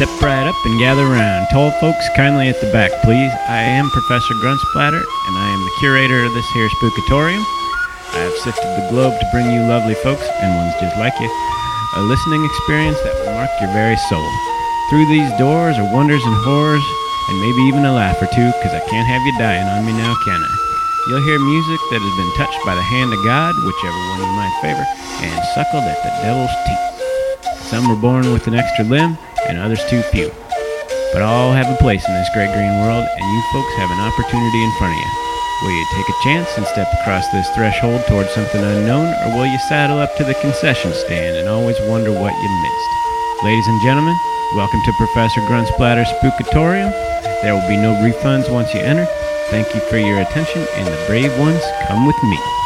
Step right up and gather round. Tall folks, kindly at the back, please. I am Professor Gruntsplatter, and I am the curator of this here spookatorium. I have sifted the globe to bring you lovely folks, and ones just like you, a listening experience that will mark your very soul. Through these doors are wonders and horrors, and maybe even a laugh or two, because I can't have you dying on me now, can I? You'll hear music that has been touched by the hand of God, whichever one you might favor, and suckled at the devil's teeth. Some were born with an extra limb, and others too few. But all have a place in this great green world, and you folks have an opportunity in front of you. Will you take a chance and step across this threshold towards something unknown, or will you saddle up to the concession stand and always wonder what you missed? Ladies and gentlemen, welcome to Professor Gruntsplatter Spookatorium. There will be no refunds once you enter. Thank you for your attention, and the brave ones come with me.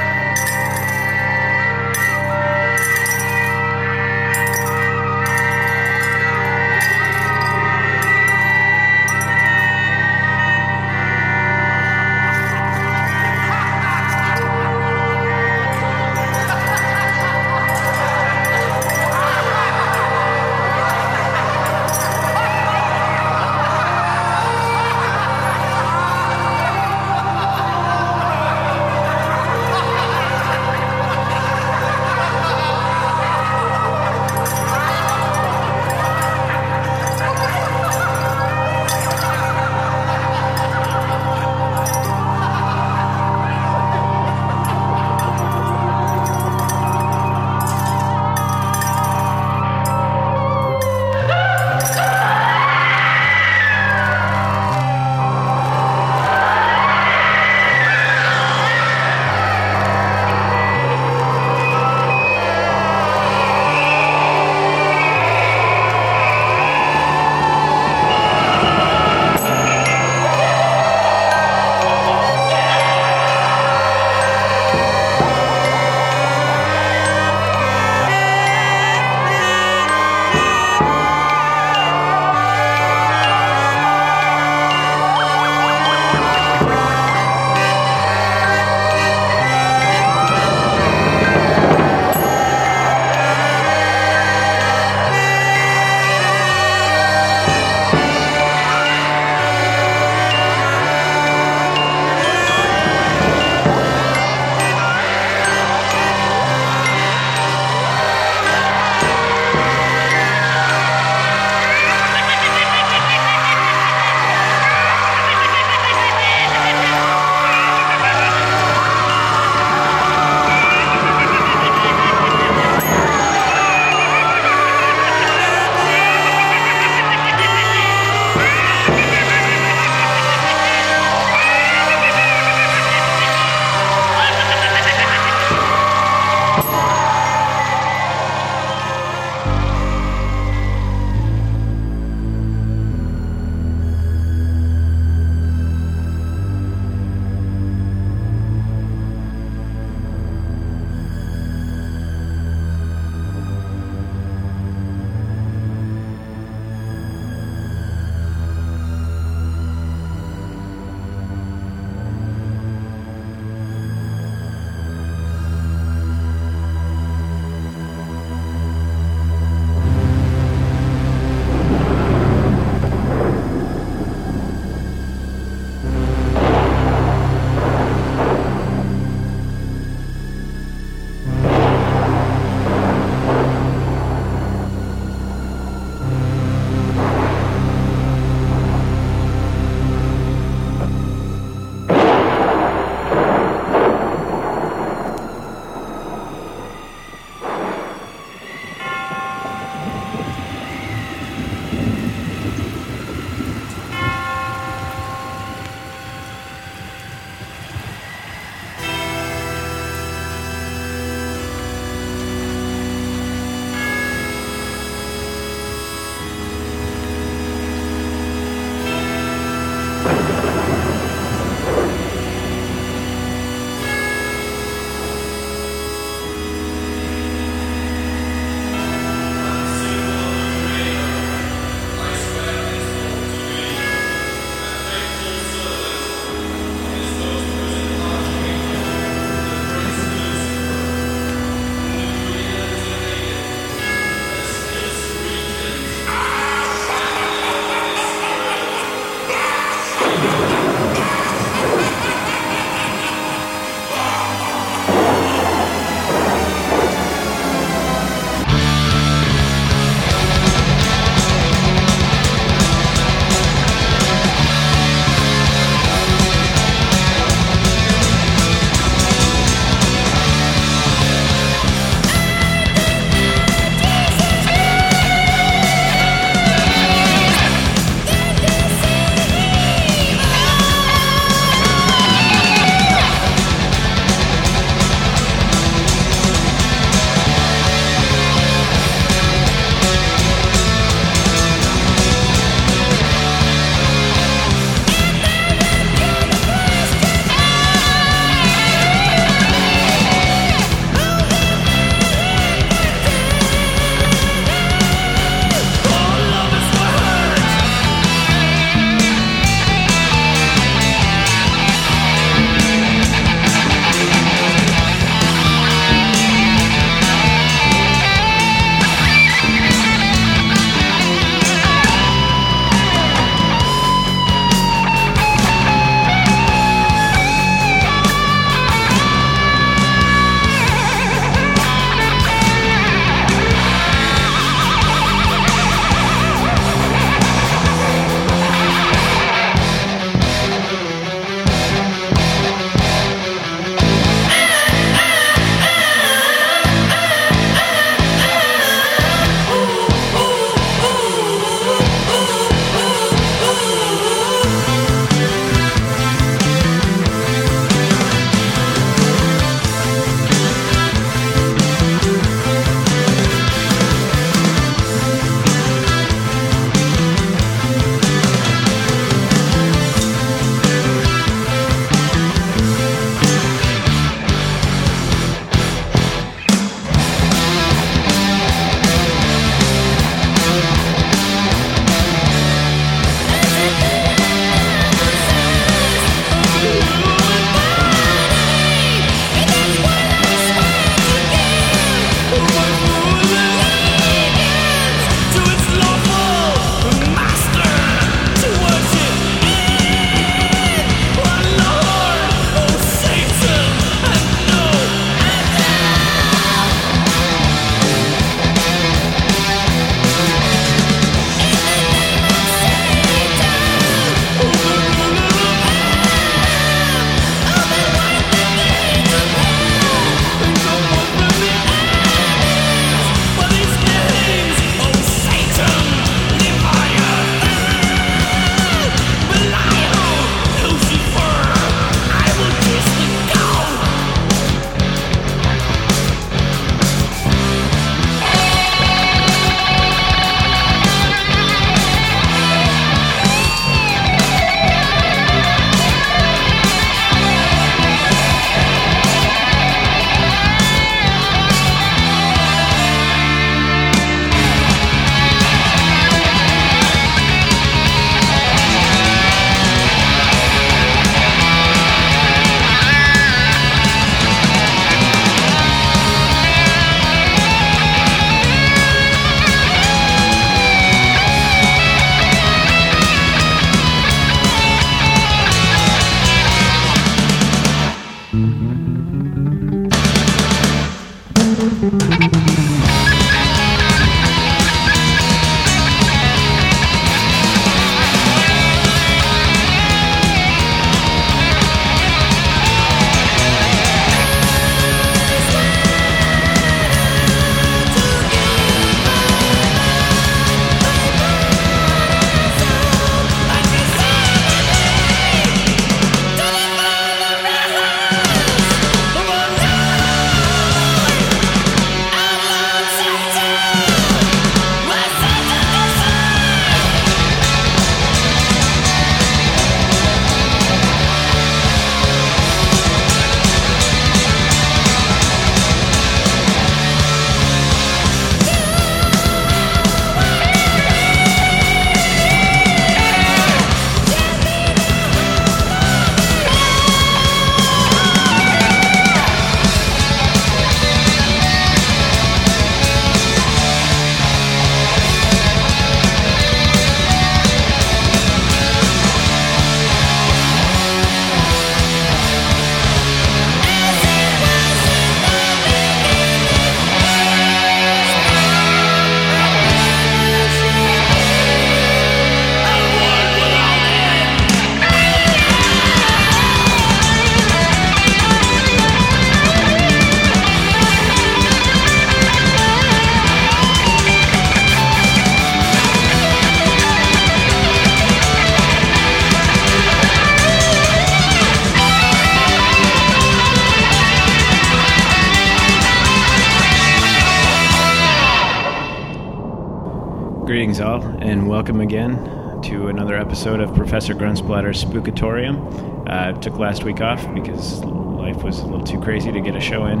Greetings, all, and welcome again to another episode of Professor Gruntsplatter's Spookatorium. Uh, took last week off because life was a little too crazy to get a show in.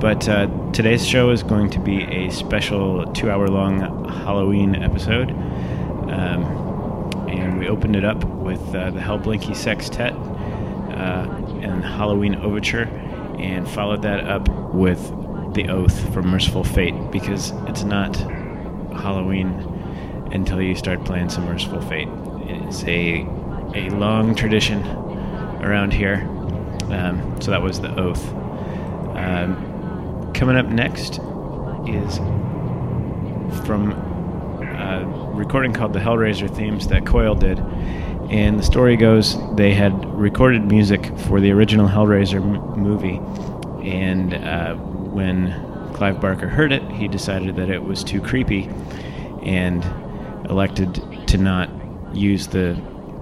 But uh, today's show is going to be a special two hour long Halloween episode. Um, and we opened it up with uh, the Hellblinki Sextet uh, and Halloween Overture, and followed that up with The Oath from Mercyful Fate because it's not Halloween until you start playing some Mercyful Fate. It's a a long tradition around here. Um, so that was the Oath. Um, coming up next is from a recording called the Hellraiser themes that Coil did. And the story goes they had recorded music for the original Hellraiser m- movie, and uh, when Clive Barker heard it, he decided that it was too creepy and elected to not use the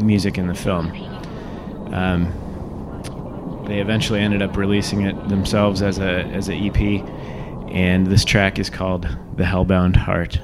music in the film. Um, they eventually ended up releasing it themselves as a as an EP, and this track is called "The Hellbound Heart."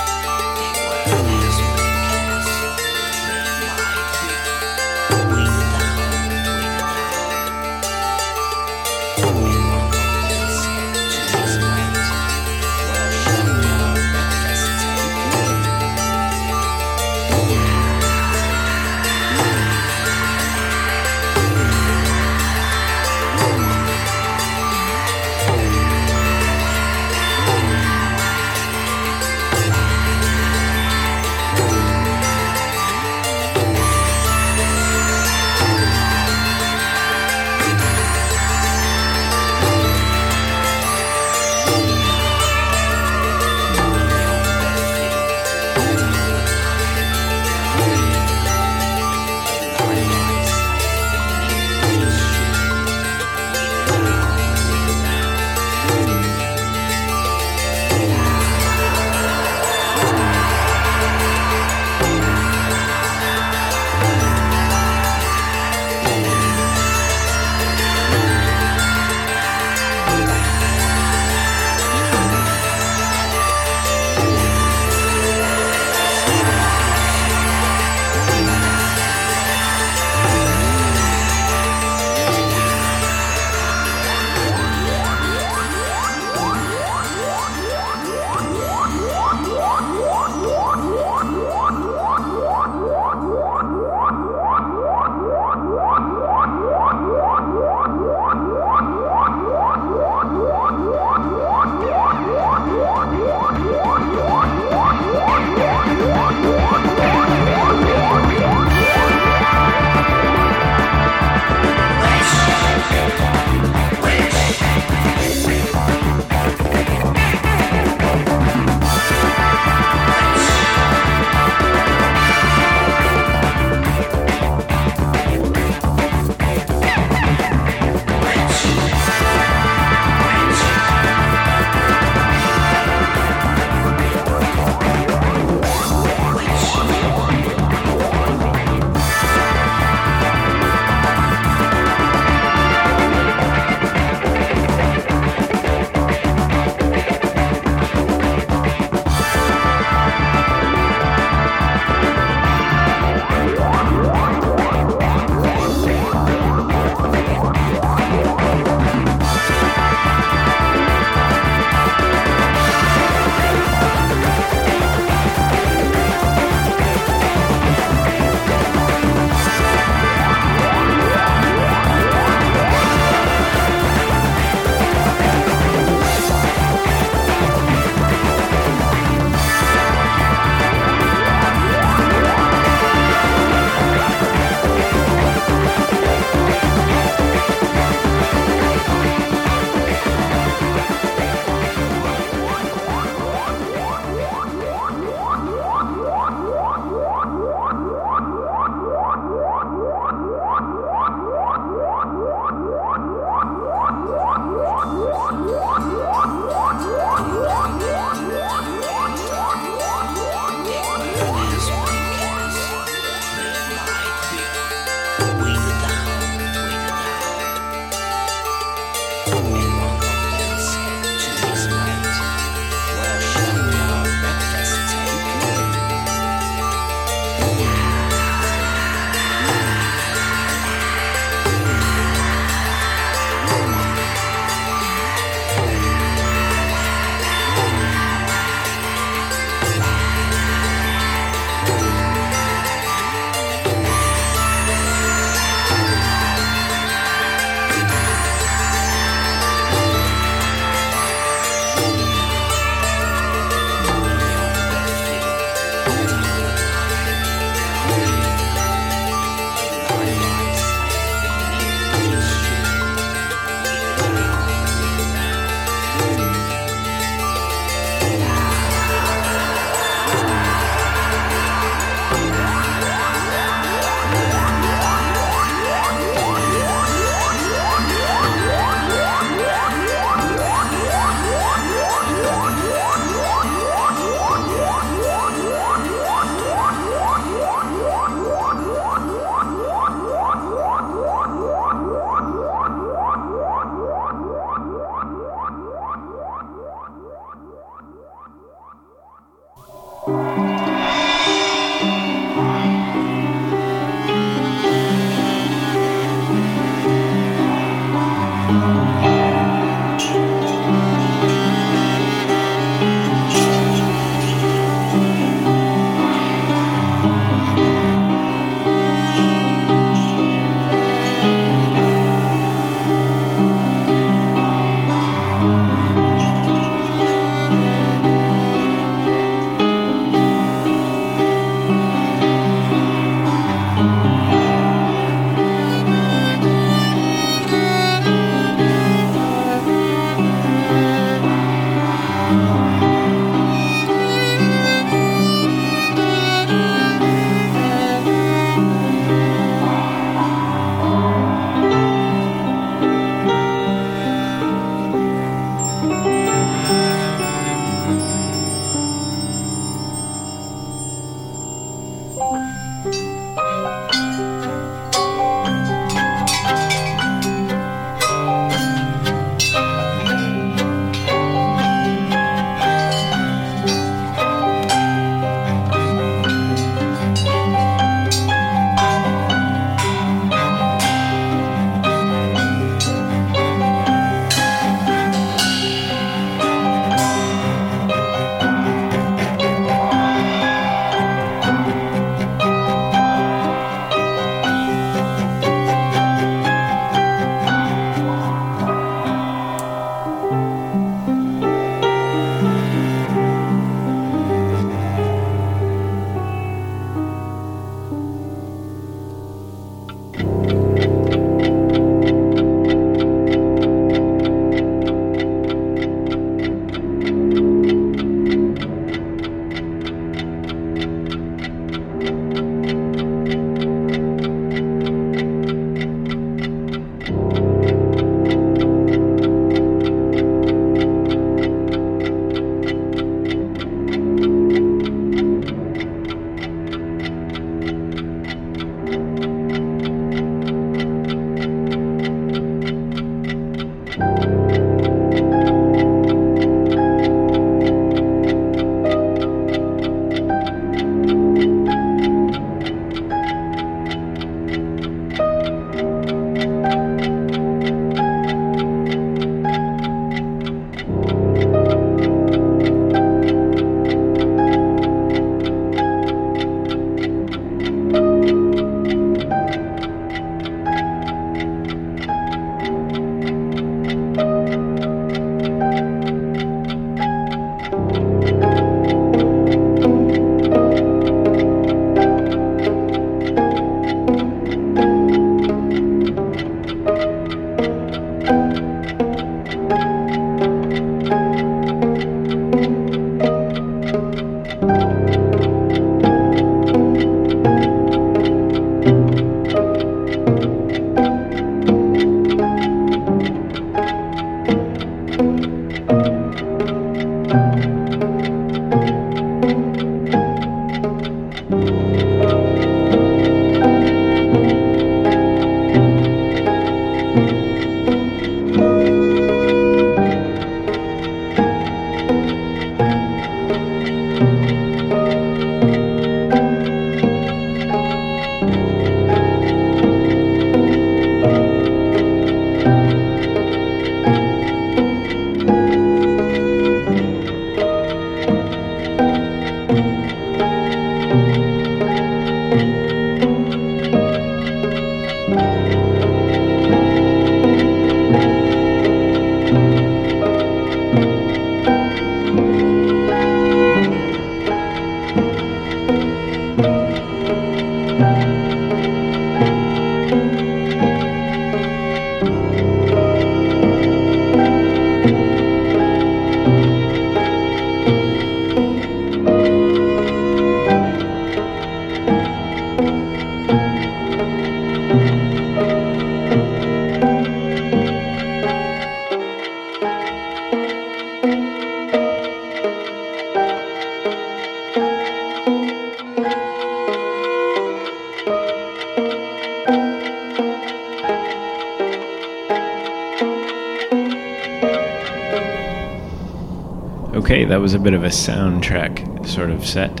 Okay, that was a bit of a soundtrack sort of set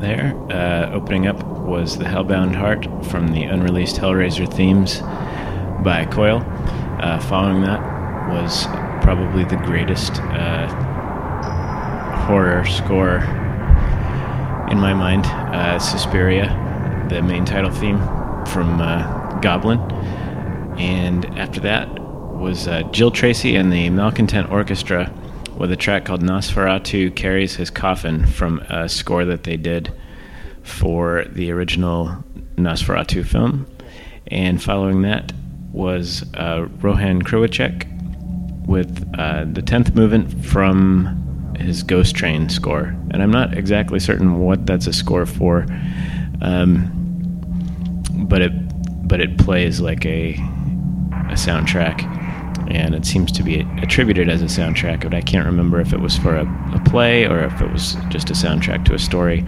there. Uh, opening up was The Hellbound Heart from the unreleased Hellraiser themes by Coil. Uh, following that was probably the greatest uh, horror score in my mind uh, Suspiria, the main title theme from uh, Goblin. And after that was uh, Jill Tracy and the Malcontent Orchestra with a track called Nosferatu Carries His Coffin from a score that they did for the original Nosferatu film. And following that was uh, Rohan Kriwaczek with uh, the 10th movement from his Ghost Train score. And I'm not exactly certain what that's a score for, um, but it but it plays like a a soundtrack and it seems to be attributed as a soundtrack, but I can't remember if it was for a, a play or if it was just a soundtrack to a story.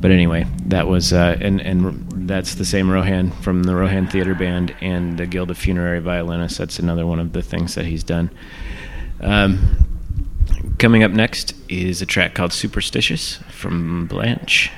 But anyway, that was uh, and and that's the same Rohan from the Rohan Theater Band and the Guild of Funerary Violinists. That's another one of the things that he's done. Um, coming up next is a track called Superstitious from Blanche.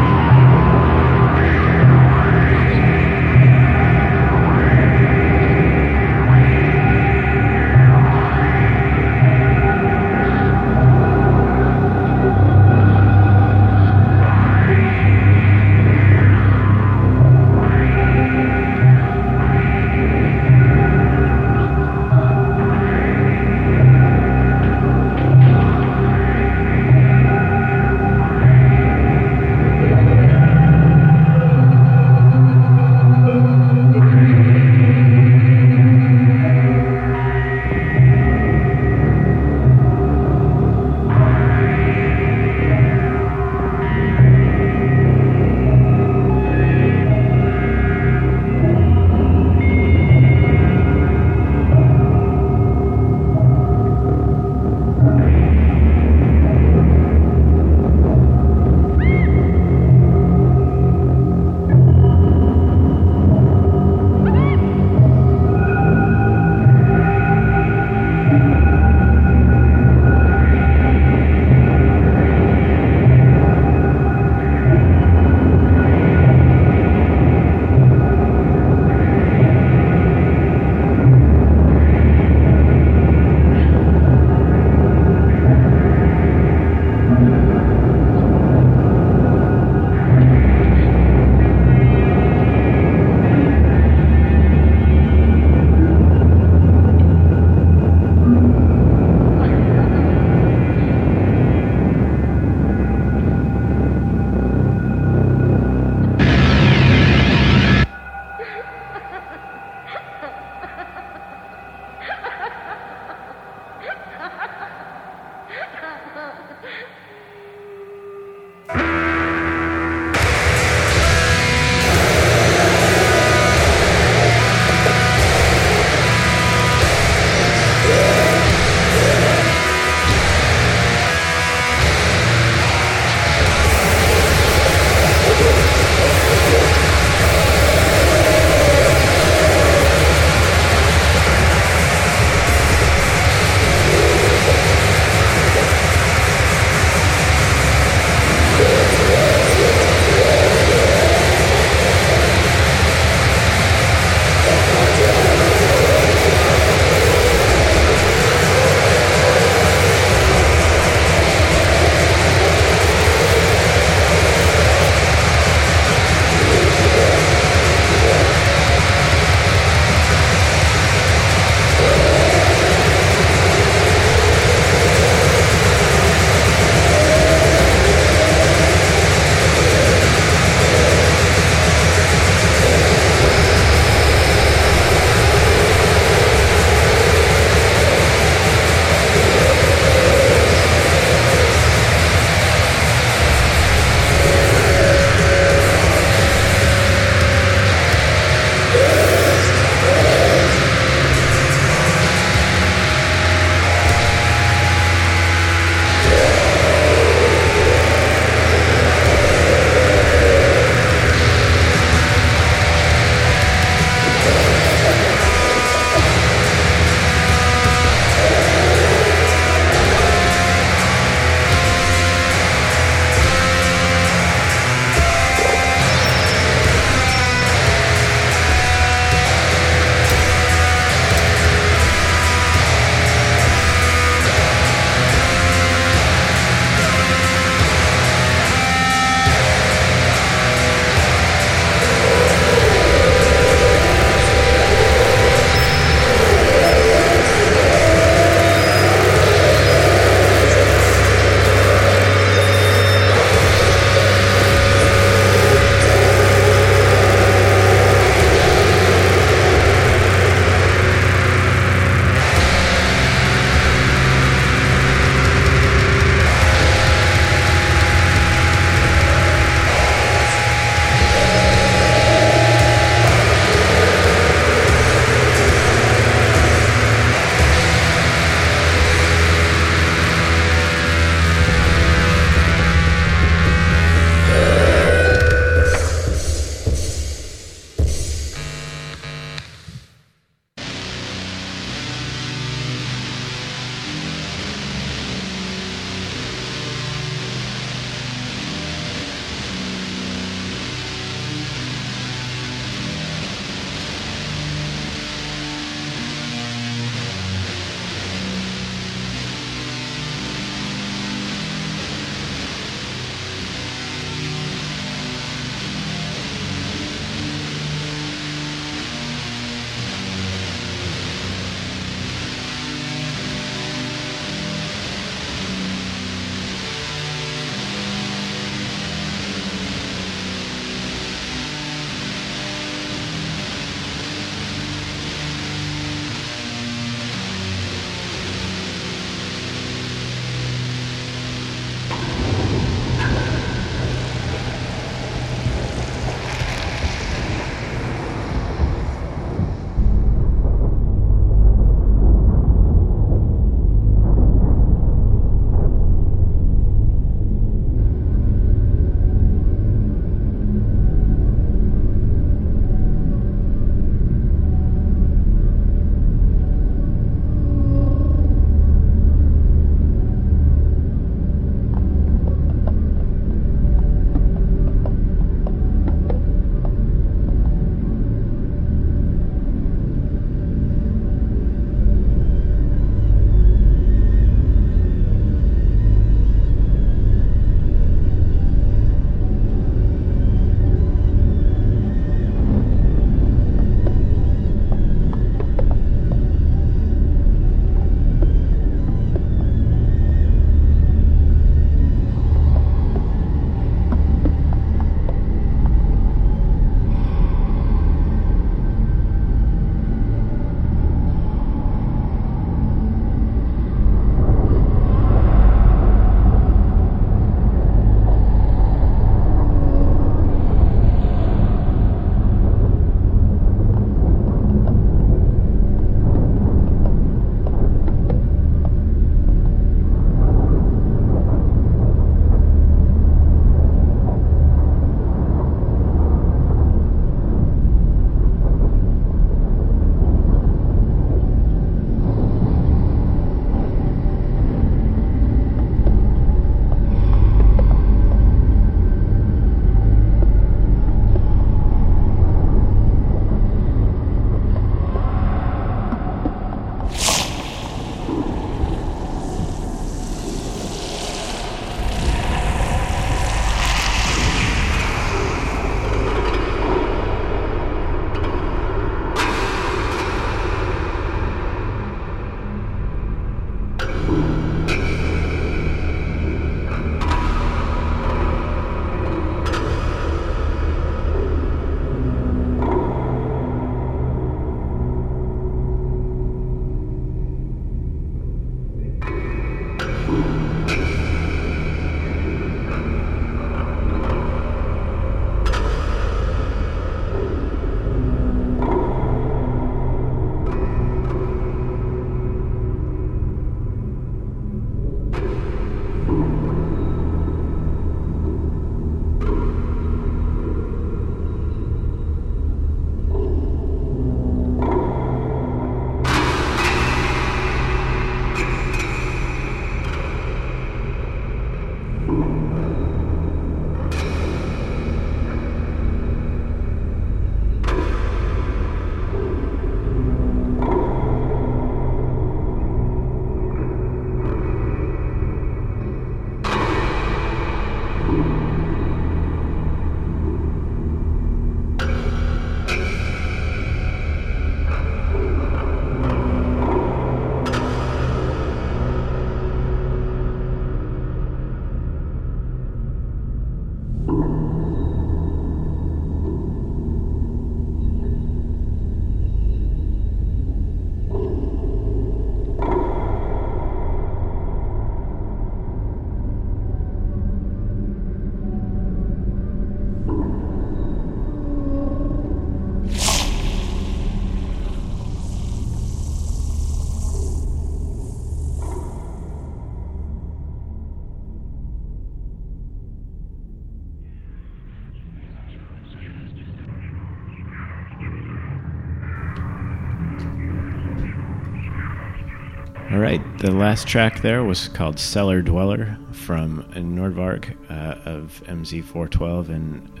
The last track there was called Cellar Dweller from Nordvargr uh, of MZ412 and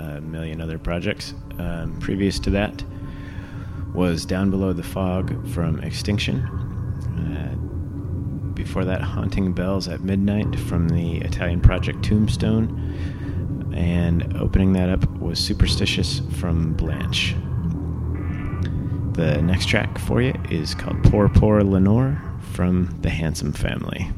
a million other projects. Um, previous to that was Down Below the Fog from Extinction. Uh, before that, Haunting Bells at Midnight from the Italian project Tombstone. And opening that up was Superstitious from Blanche. The next track for you is called Poor Poor Lenore from the Handsome Family.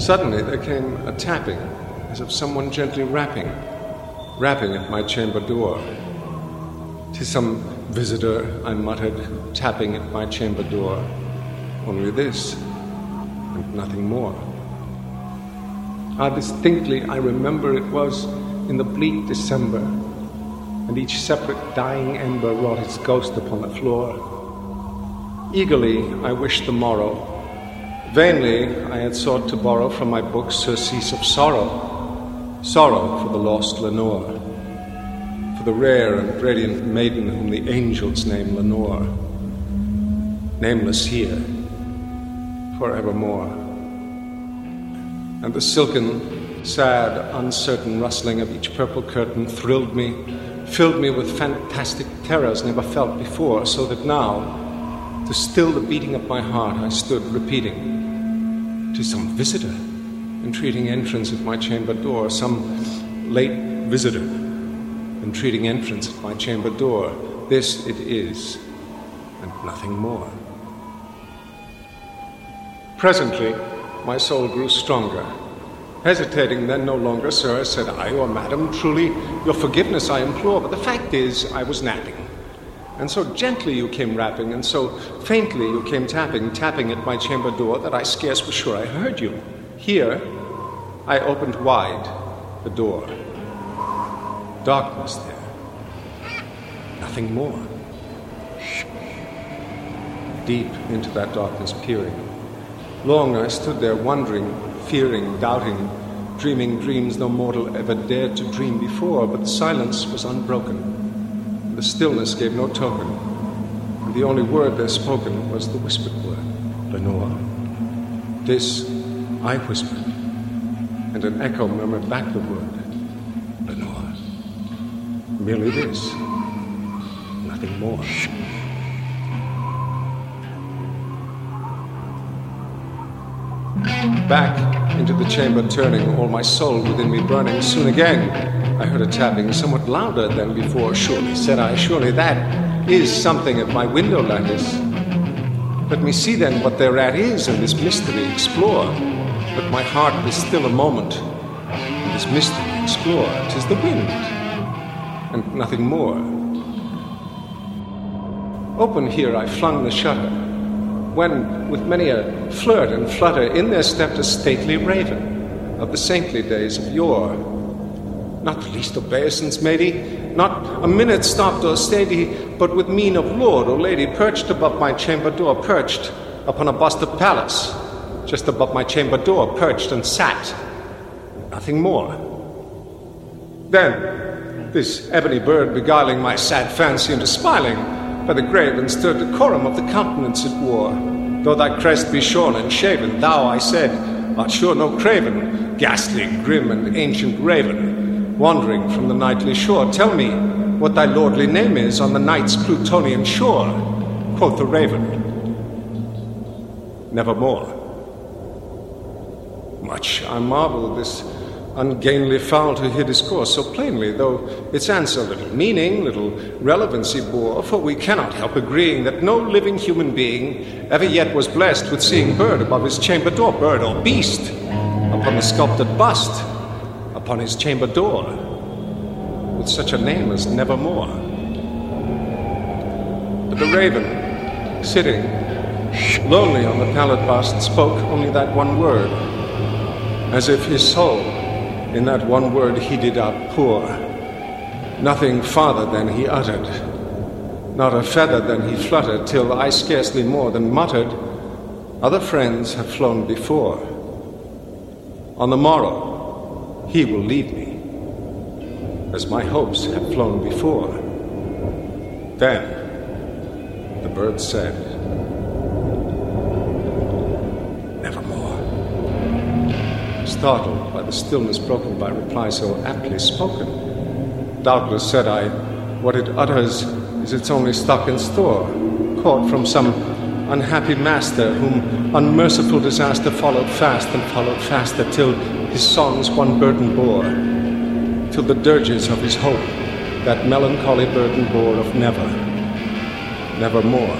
Suddenly there came a tapping as of someone gently rapping, rapping at my chamber door. "'Tis some visitor," I muttered, tapping at my chamber door. Only this, and nothing more. Ah, distinctly, I remember it was in the bleak December, and each separate dying ember wrought its ghost upon the floor. Eagerly, I wished the morrow. Vainly, I had sought to borrow from my books surcease of sorrow, sorrow for the lost Lenore, for the rare and radiant maiden whom the angels name Lenore, nameless here, forevermore. And the silken, sad, uncertain rustling of each purple curtain thrilled me, filled me with fantastic terrors never felt before, so that now, to still the beating of my heart, I stood repeating, to some visitor entreating entrance at my chamber door, some late visitor entreating entrance at my chamber door. This it is, and nothing more. Presently, my soul grew stronger. Hesitating then no longer, sir, said I, or madam, truly your forgiveness I implore, but the fact is I was napping. And so gently you came rapping, and so faintly you came tapping, tapping at my chamber door, that I scarce was sure I heard you. Here, I opened wide the door. Darkness there. Nothing more. Deep into that darkness peering. Long I stood there wondering, fearing, doubting, dreaming dreams no mortal ever dared to dream before, but silence was unbroken. The stillness gave no token. And the only word there spoken was the whispered word, Lenore. This I whispered, and an echo murmured back the word, Lenore. Merely this, nothing more. Back into the chamber turning, all my soul within me burning. Soon again, I heard a tapping, somewhat louder than before. Surely, said I, surely that is something at my window lattice. Let me see then what thereat is, and this mystery explore. But my heart be still a moment, and this mystery explore. Tis the wind, and nothing more. Open here I flung the shutter when, with many a flirt and flutter, in there stepped a stately raven of the saintly days of yore. Not the least obeisance made he, not a minute stopped or he, but with mien of lord or lady perched above my chamber door, perched upon a bust of Pallas, just above my chamber door, perched and sat. Nothing more. Then, this ebony bird beguiling my sad fancy into smiling, by the grave and stir decorum of the countenance it wore. Though thy crest be shorn and shaven, thou, I said, art sure no craven, ghastly, grim, and ancient raven, wandering from the nightly shore. Tell me what thy lordly name is on the night's Plutonian shore, quoth the raven. Nevermore. Much I marvel this ungainly fowl to hear discourse so plainly, though its answer little meaning, little relevancy bore, for we cannot help agreeing that no living human being ever yet was blessed with seeing bird above his chamber door, bird or beast, upon the sculptured bust, upon his chamber door, with such a name as Nevermore. But the raven, sitting lonely on the pallid bust, spoke only that one word, as if his soul in that one word he did outpour. Nothing farther than he uttered, not a feather than he fluttered, till I scarcely more than muttered, Other friends have flown before. On the morrow, he will leave me, as my hopes have flown before. Then the bird said, Nevermore. Startled by the stillness broken by reply so aptly spoken, doubtless said I, what it utters is its only stock in store, caught from some unhappy master whom unmerciful disaster followed fast and followed faster till his songs one burden bore, till the dirges of his hope that melancholy burden bore of never, never more.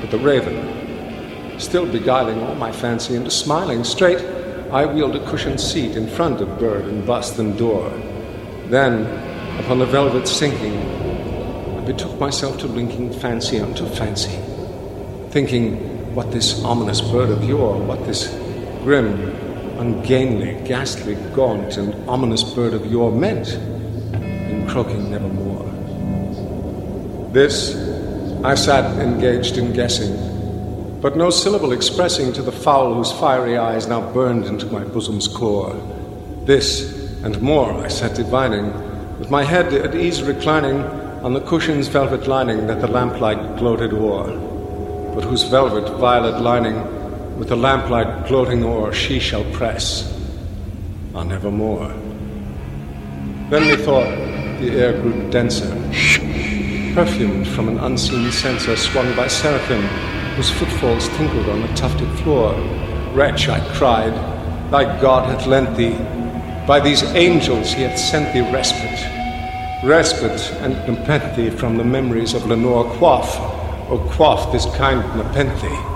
But the raven, still beguiling all my fancy into smiling straight, I wheeled a cushioned seat in front of bird and bust and door. Then, upon the velvet sinking, I betook myself to linking fancy unto fancy, thinking what this ominous bird of yore, what this grim, ungainly, ghastly, gaunt, and ominous bird of yore meant in croaking nevermore. This I sat engaged in guessing, but no syllable expressing to the fowl whose fiery eyes now burned into my bosom's core. This and more I sat divining, with my head at ease reclining on the cushion's velvet lining that the lamplight gloated o'er, but whose velvet violet lining with the lamplight gloating o'er she shall press on nevermore. Then methought the air grew denser, perfumed from an unseen censer swung by seraphim, whose footfalls tinkled on the tufted floor. Wretch, I cried, thy God hath lent thee, by these angels he hath sent thee respite. Respite and nepenthe from the memories of Lenore Quaff, O quaff this kind nepenthe,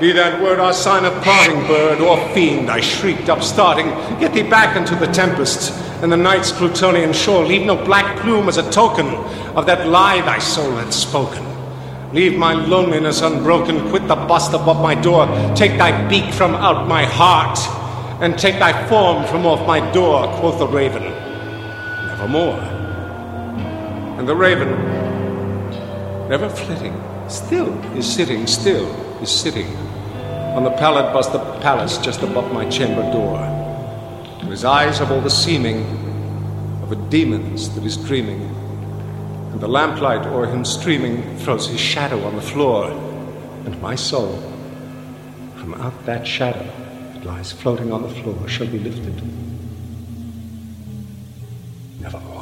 Be that word our sign of parting, bird or fiend, I shrieked, upstarting. Get thee back into the tempest and the night's Plutonian shore. Leave no black plume as a token of that lie thy soul hath spoken. Leave my loneliness unbroken, quit the bust above my door, take thy beak from out my heart, and take thy form from off my door, quoth the raven. Nevermore. And the raven, never flitting, still is sitting, still is sitting on the pallet bust of Pallas just above my chamber door. To his eyes have all the seeming of a demon's that is dreaming, and the lamplight o'er him streaming throws his shadow on the floor, and my soul, from out that shadow that lies floating on the floor, shall be lifted. Nevermore.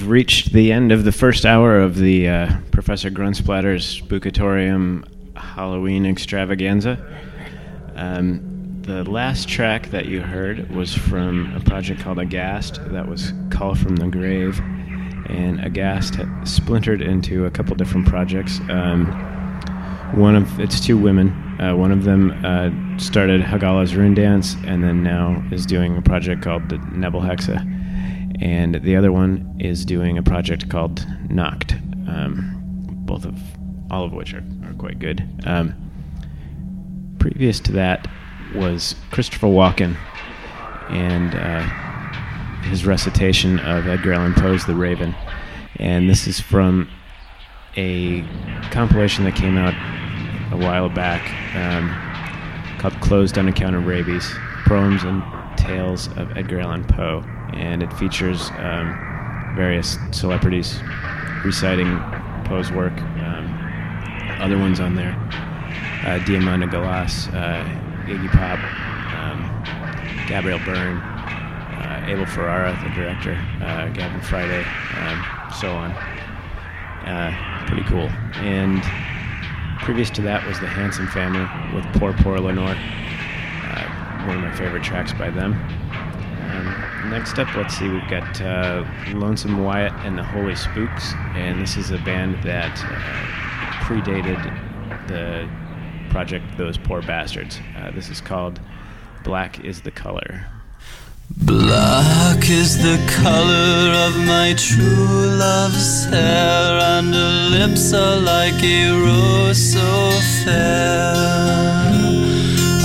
We've reached the end of the first hour of the uh, Professor Gruntsplatter's Spookatorium Halloween extravaganza. Um, the last track that you heard was from a project called Aghast that was Call from the Grave. And Aghast ha- splintered into a couple different projects. Um, one of it's two women. Uh, one of them uh, started Hagalaz' Runedance and then now is doing a project called the Nebelhexë and the other one is doing a project called Knocked. Um, both of all of which are, are quite good. Um, previous to that was Christopher Walken and uh, his recitation of Edgar Allan Poe's The Raven, and this is from a compilation that came out a while back um, called "Closed on Account of Rabies: Poems and Tales of Edgar Allan Poe." And it features um, various celebrities reciting Poe's work. Um, other ones on there: uh, Diamanda Galas, uh, Iggy Pop, um, Gabriel Byrne, uh, Abel Ferrara, the director, uh, Gavin Friday, um, so on. Uh, pretty cool. And previous to that was the Handsome Family with Poor Poor Lenore. Uh, one of my favorite tracks by them. Next up, let's see, we've got uh, Lonesome Wyatt and the Holy Spooks, and this is a band that uh, predated the project Those Poor Bastards. Uh, this is called Black is the Color. Black is the color of my true love's hair, and her lips are like a rose so fair.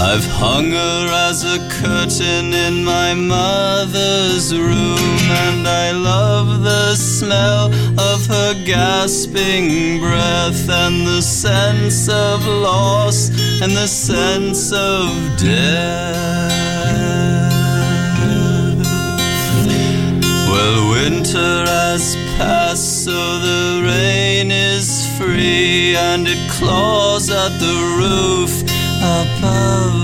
I've hung her as a curtain in my mother's room, and I love the smell of her gasping breath, and the sense of loss, and the sense of death. Well, winter has passed, so the rain is free, and it claws at the roof above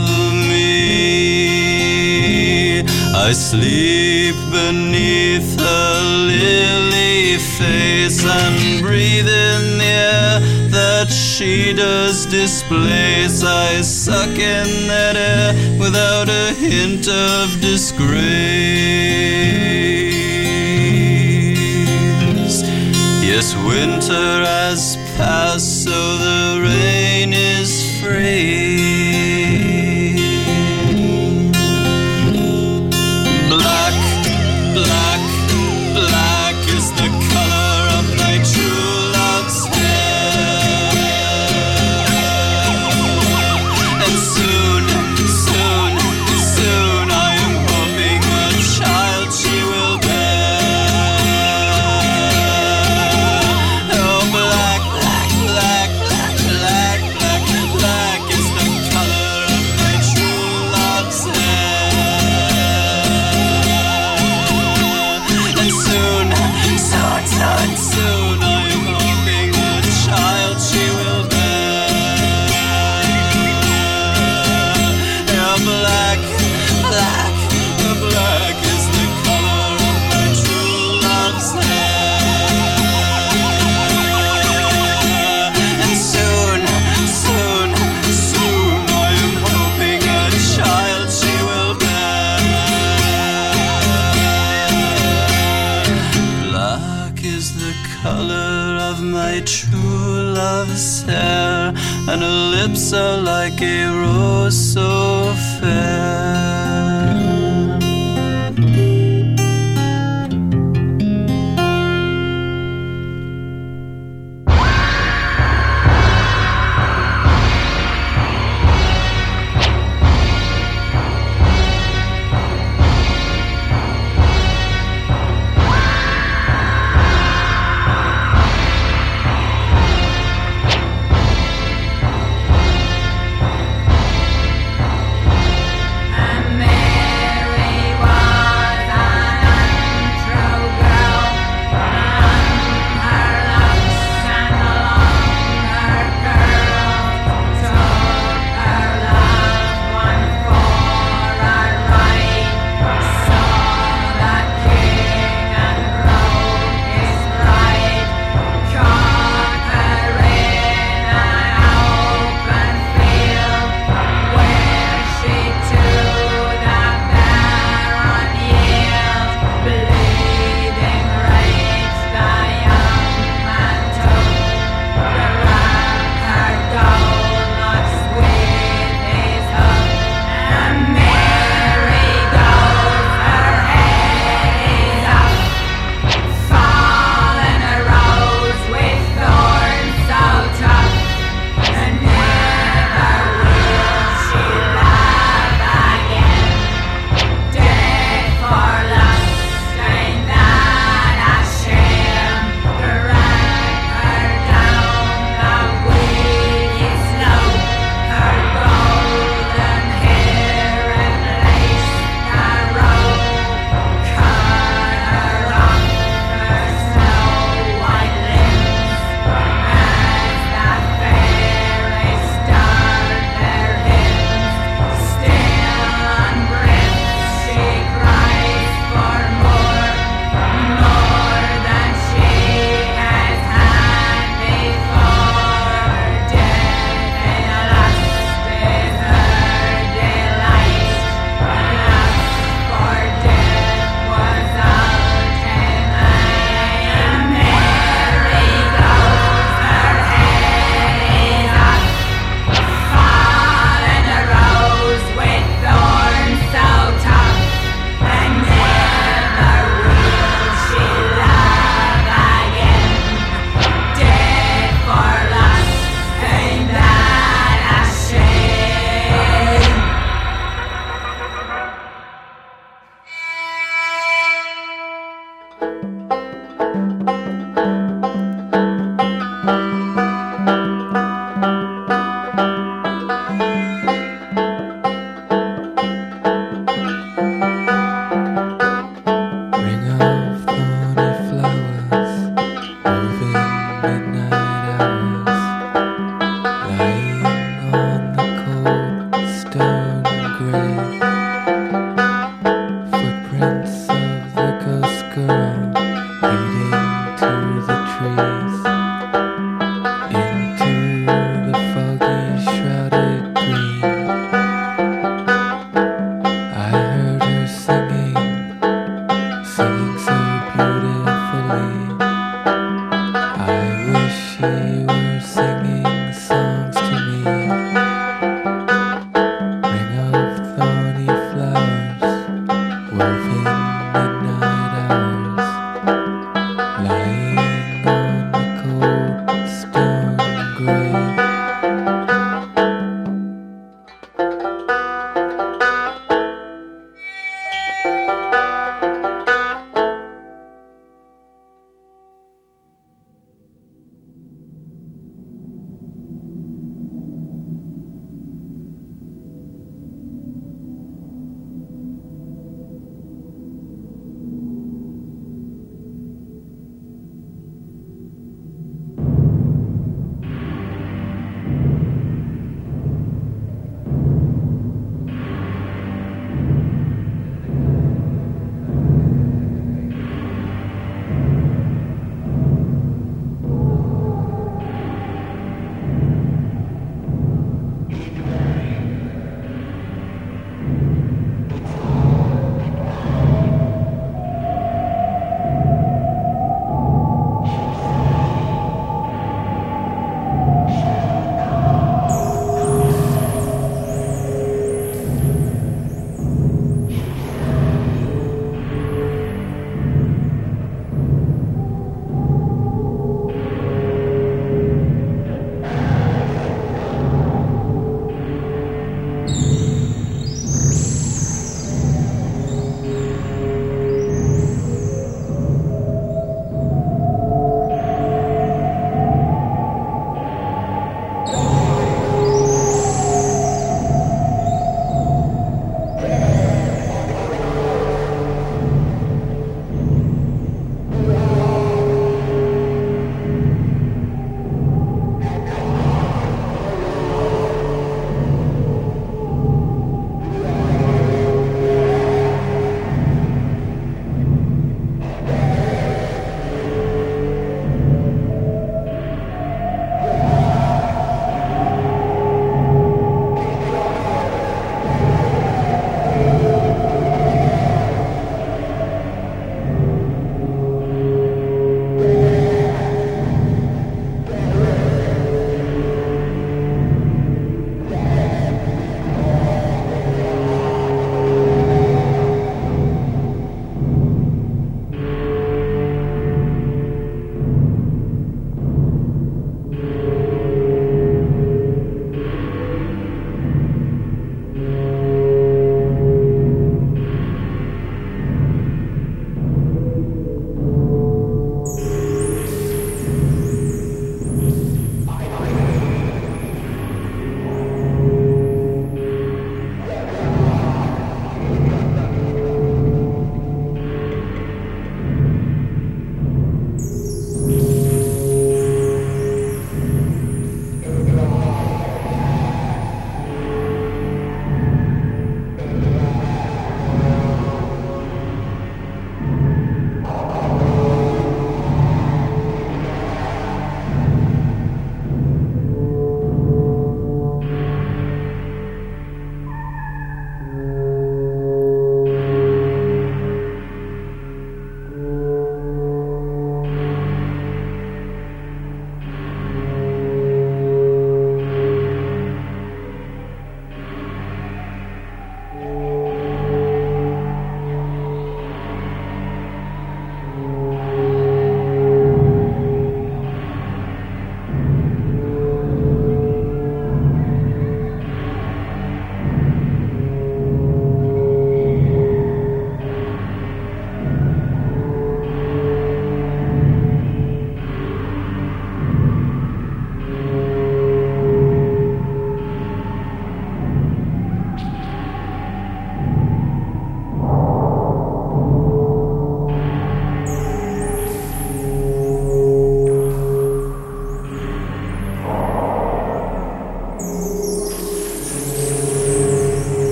me. I sleep beneath her lily face and breathe in the air that she does displace. I suck in that air without a hint of disgrace. Yes, winter has passed, so the rain is free.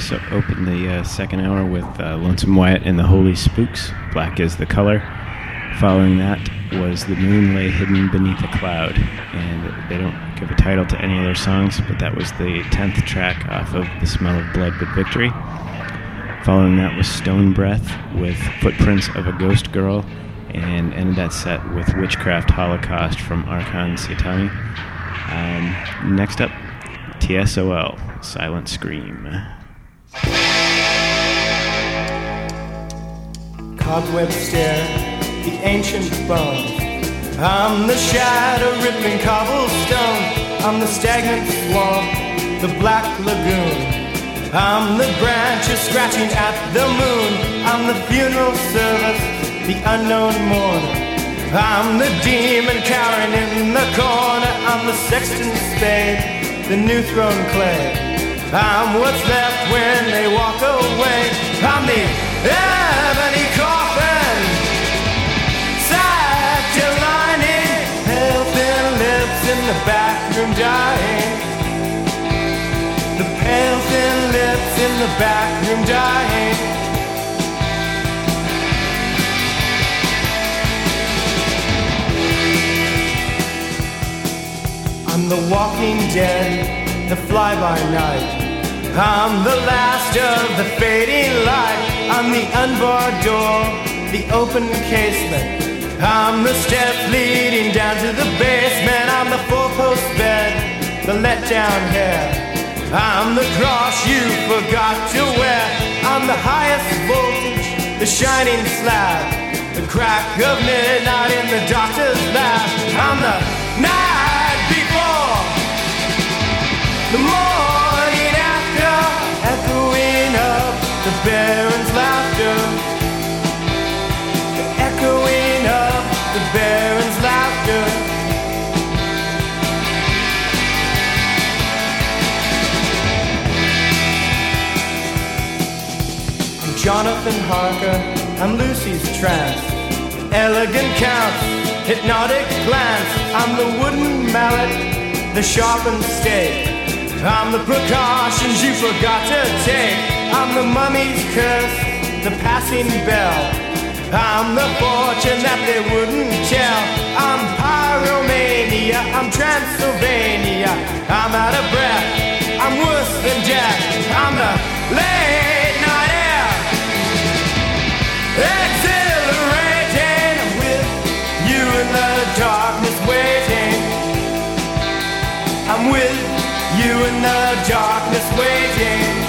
So opened the uh, second hour with uh, Lonesome Wyatt and the Holy Spooks. Black is the color. Following that was The Moon Lay Hidden Beneath a Cloud. And they don't give a title to any of their songs, but that was the 10th track off of The Smell of Blood but Victory. Following that was Stone Breath with Footprints of a Ghost Girl. And ended that set with Witchcraft Holocaust from Archon Satani. Um, next up, TSOL, Silent Scream. Cobweb stare, the ancient bone. I'm the shadow ripping cobblestone. I'm the stagnant swamp, the black lagoon. I'm the branches scratching at the moon. I'm the funeral service, the unknown mourner. I'm the demon cowering in the corner. I'm the sexton spade, the new thrown clay. I'm what's left when they walk away. I'm the ebony dying. I'm the walking dead, the fly by night. I'm the last of the fading light. I'm the unbarred door, the open casement. I'm the steps leading down to the basement. I'm the four-post bed, the let-down hair. I'm the cross you forgot to wear. I'm the highest voltage, the shining slab. The crack of midnight in the doctor's lab. I'm the night before. The morning after, echoing up the Baron's laughter. The echoing up the Baron's Jonathan Harker, I'm Lucy's trance. Elegant counts, hypnotic glance. I'm the wooden mallet, the sharpened stake. I'm the precautions you forgot to take. I'm the mummy's curse, the passing bell. I'm the fortune that they wouldn't tell. I'm pyromania, I'm Transylvania. I'm out of breath, I'm worse than death. I'm the air. With you in the darkness waiting. I'm with you in the darkness waiting.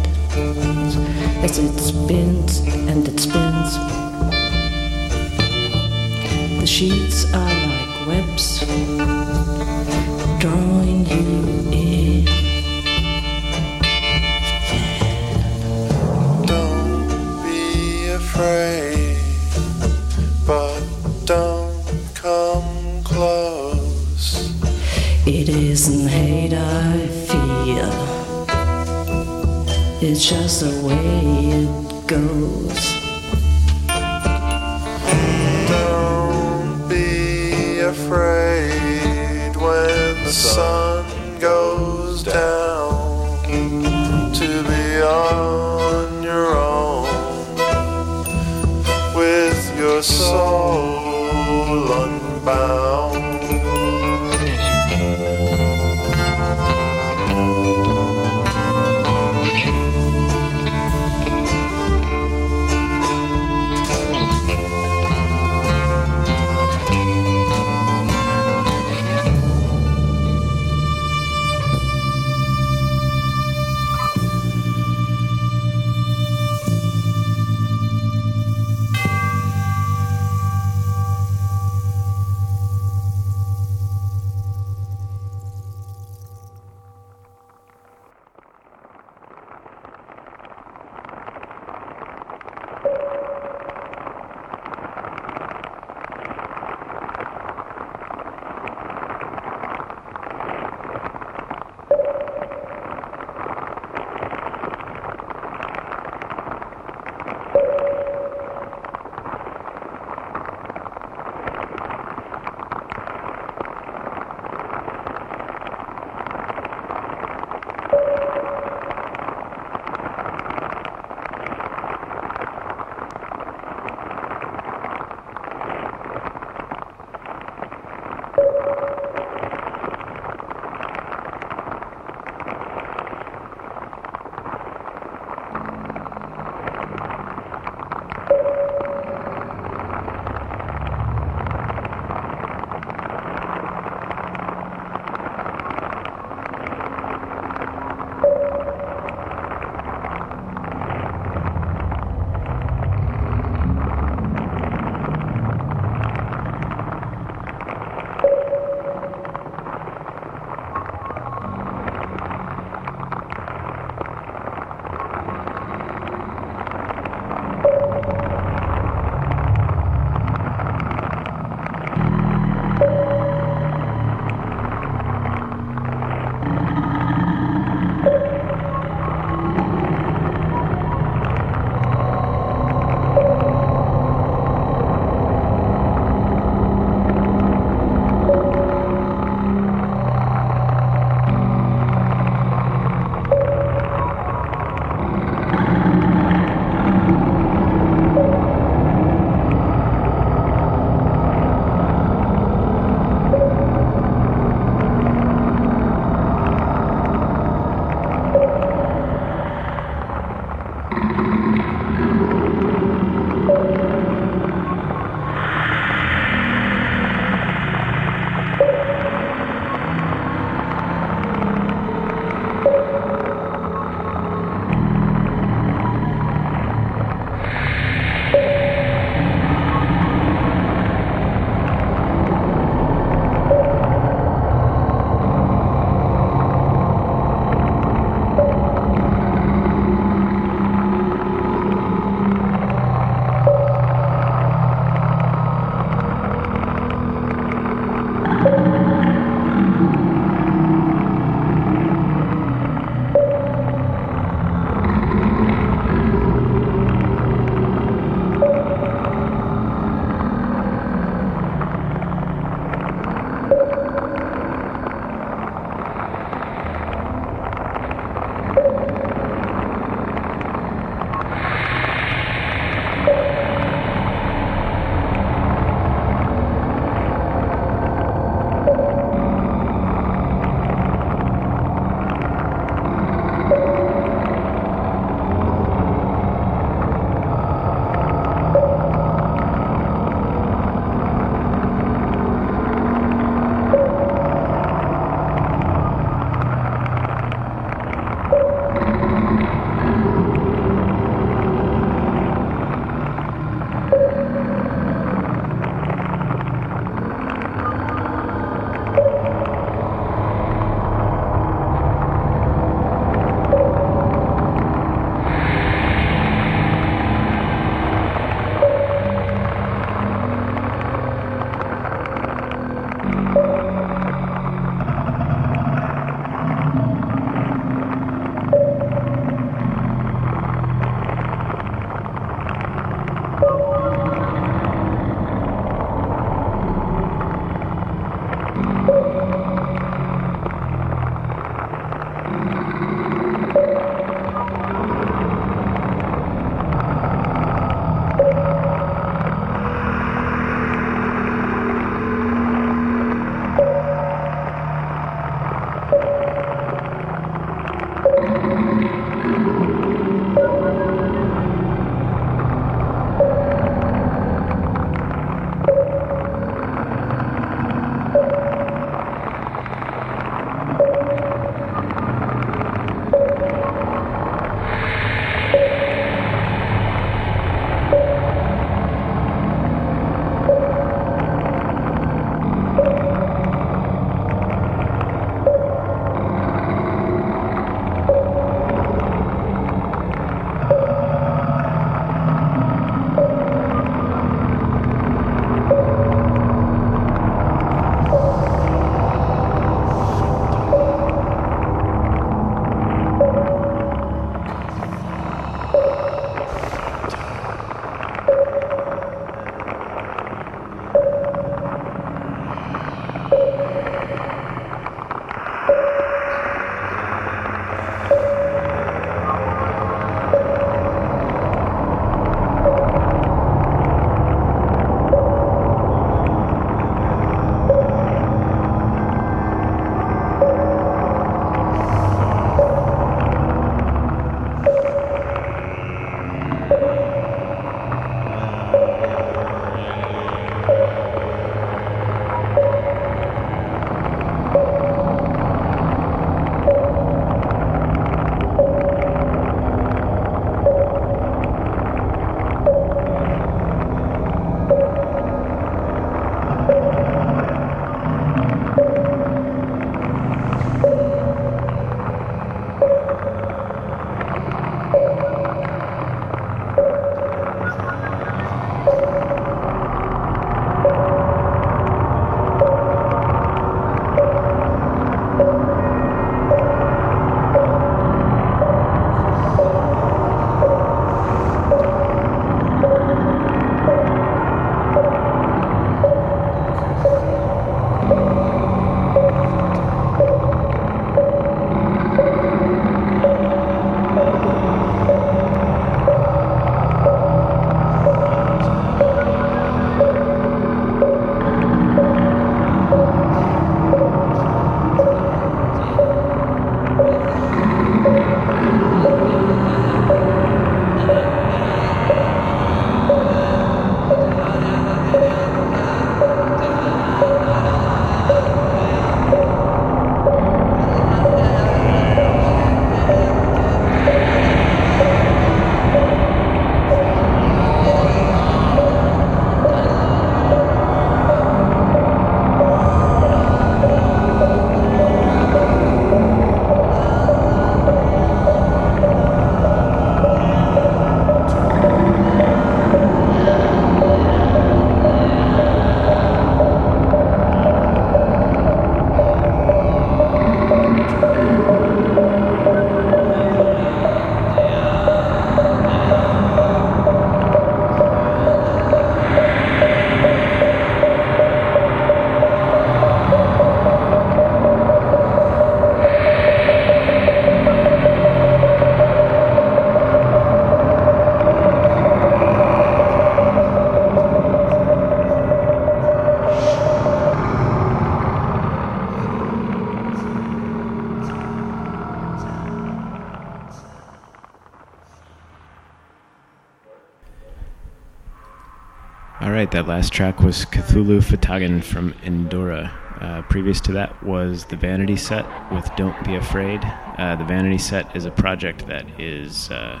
Right, that last track was Cthulhu Fhtagn from Endura. Uh, previous to that was the Vanity Set with Don't Be Afraid. Uh, the Vanity Set is a project that is uh,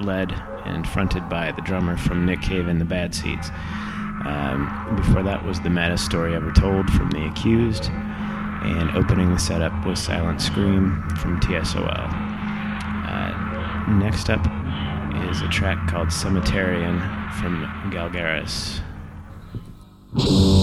led and fronted by the drummer from Nick Cave and the Bad Seeds. Um, before that was The Maddest Story Ever Told from The Accused. And opening the setup was Silent Scream from TSOL. Uh, next up is a track called Cemeterian from Galgeras. Thank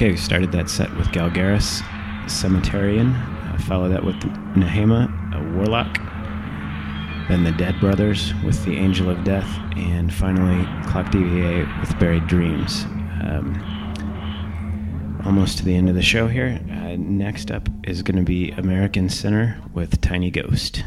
Okay, we started that set with Galgeras, Cemeterian. Uh, follow that with Nehëmah, a Warlock. Then the Dead Brothers with the Angel of Death. And finally, Clock DVA with Buried Dreams. Um, almost to the end of the show here. Uh, next up is going to be American Sinner with Tiny Ghost.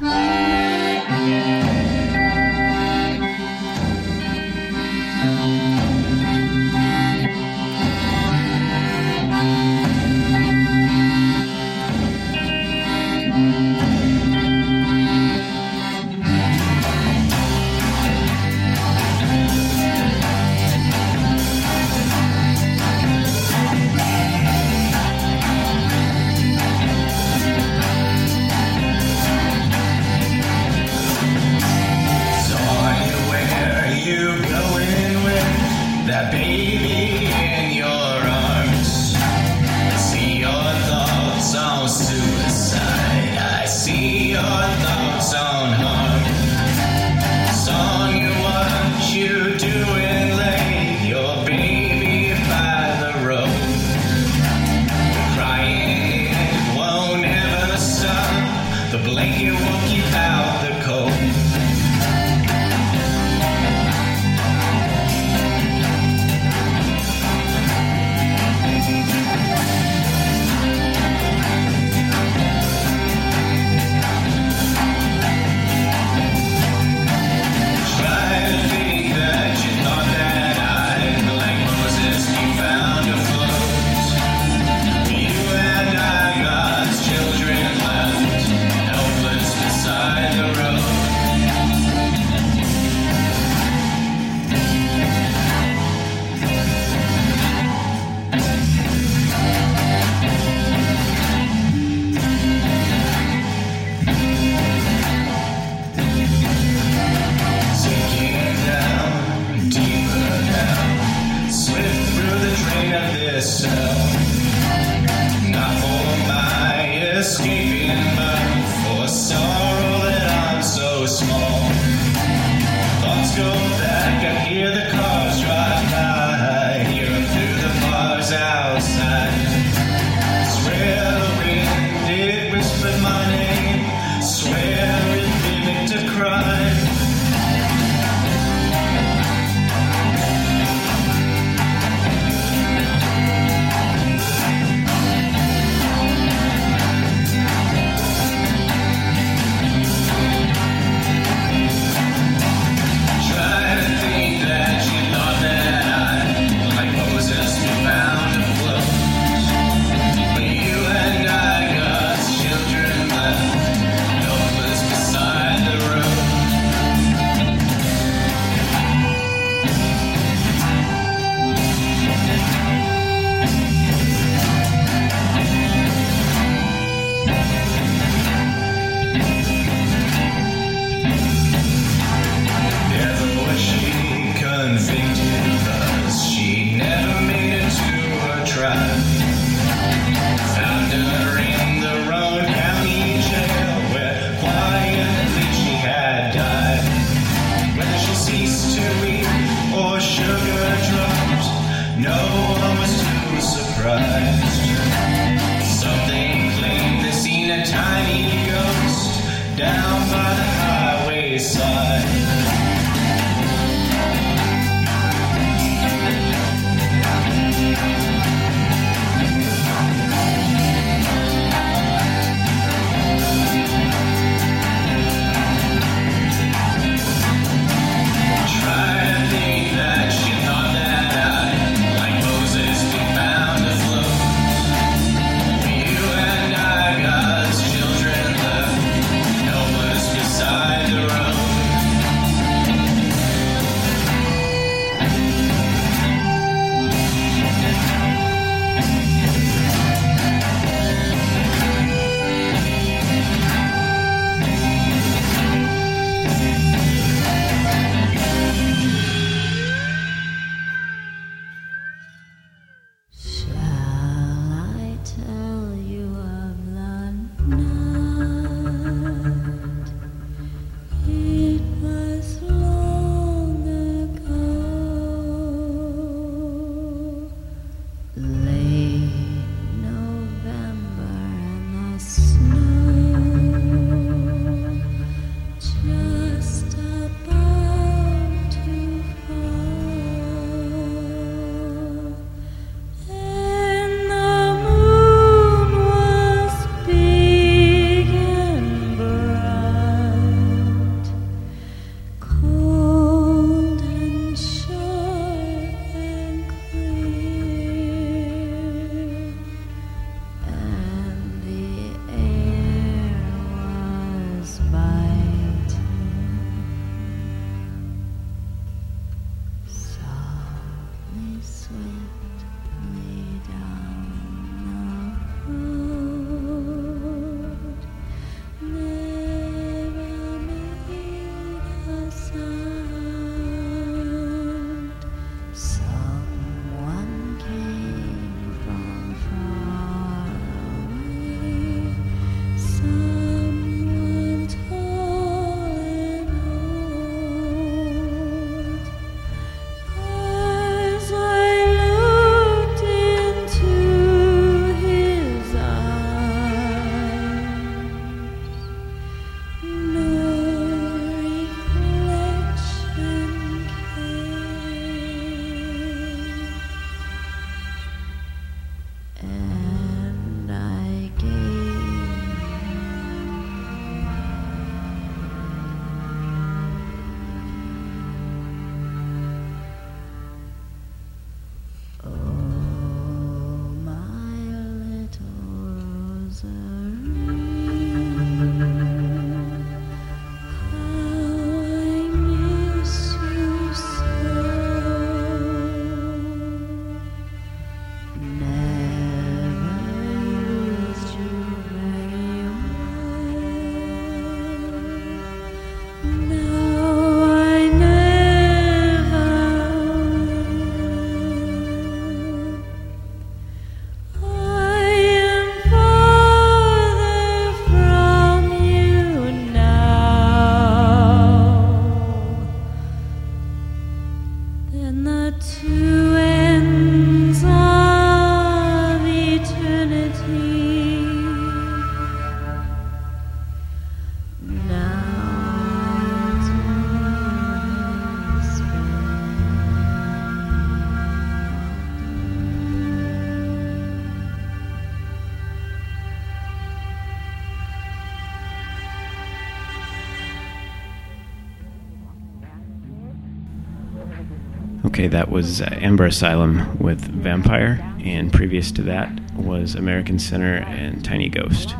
Okay, that was uh, Amber Asylum with Vampire, and previous to that was American Sinner and Tiny Ghost.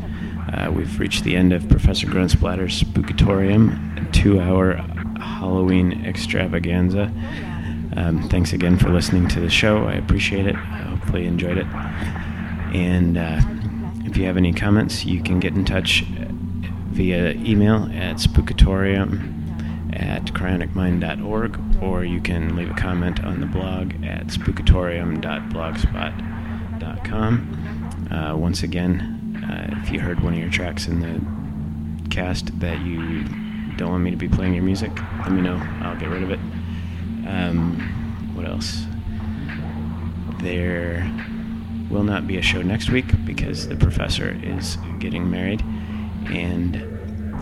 Uh, we've reached the end of Professor Gruntsplatter's Spookatorium, two hour Halloween extravaganza. Um, thanks again for listening to the show. I appreciate it. I hopefully you enjoyed it. And uh, if you have any comments, you can get in touch via email at spookatorium at cryonicmind.org or you can leave a comment on the blog at spookatorium.blogspot.com. Uh, once again, uh, if you heard one of your tracks in the cast that you don't want me to be playing your music, let me know. I'll get rid of it. Um, what else? There will not be a show next week because the professor is getting married, and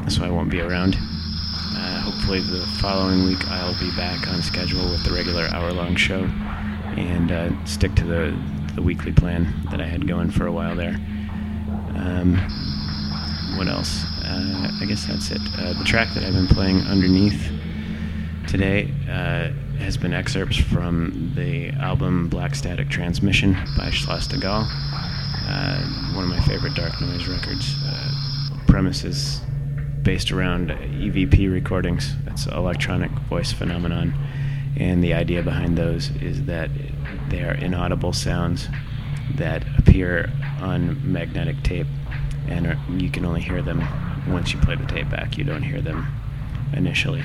so I won't be around. Hopefully, the following week I'll be back on schedule with the regular hour-long show, and uh, stick to the the weekly plan that I had going for a while there. Um, what else? Uh, I guess that's it. Uh, the track that I've been playing underneath today uh, has been excerpts from the album Black Static Transmission by Schloss Tegal, uh, one of my favorite dark noise records. Uh, premise is based around EVP recordings. It's electronic voice phenomenon, and the idea behind those is that they are inaudible sounds that appear on magnetic tape, and are, you can only hear them once you play the tape back. You don't hear them initially.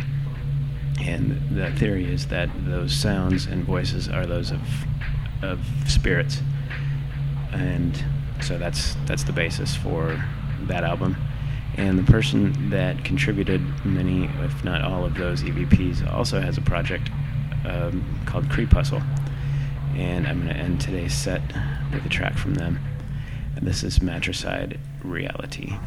And the theory is that those sounds and voices are those of of spirits, and so that's that's the basis for that album. And the person that contributed many, if not all, of those EVPs also has a project um, called Crepuscule. And I'm going to end today's set with a track from them. And this is Matricide Reality.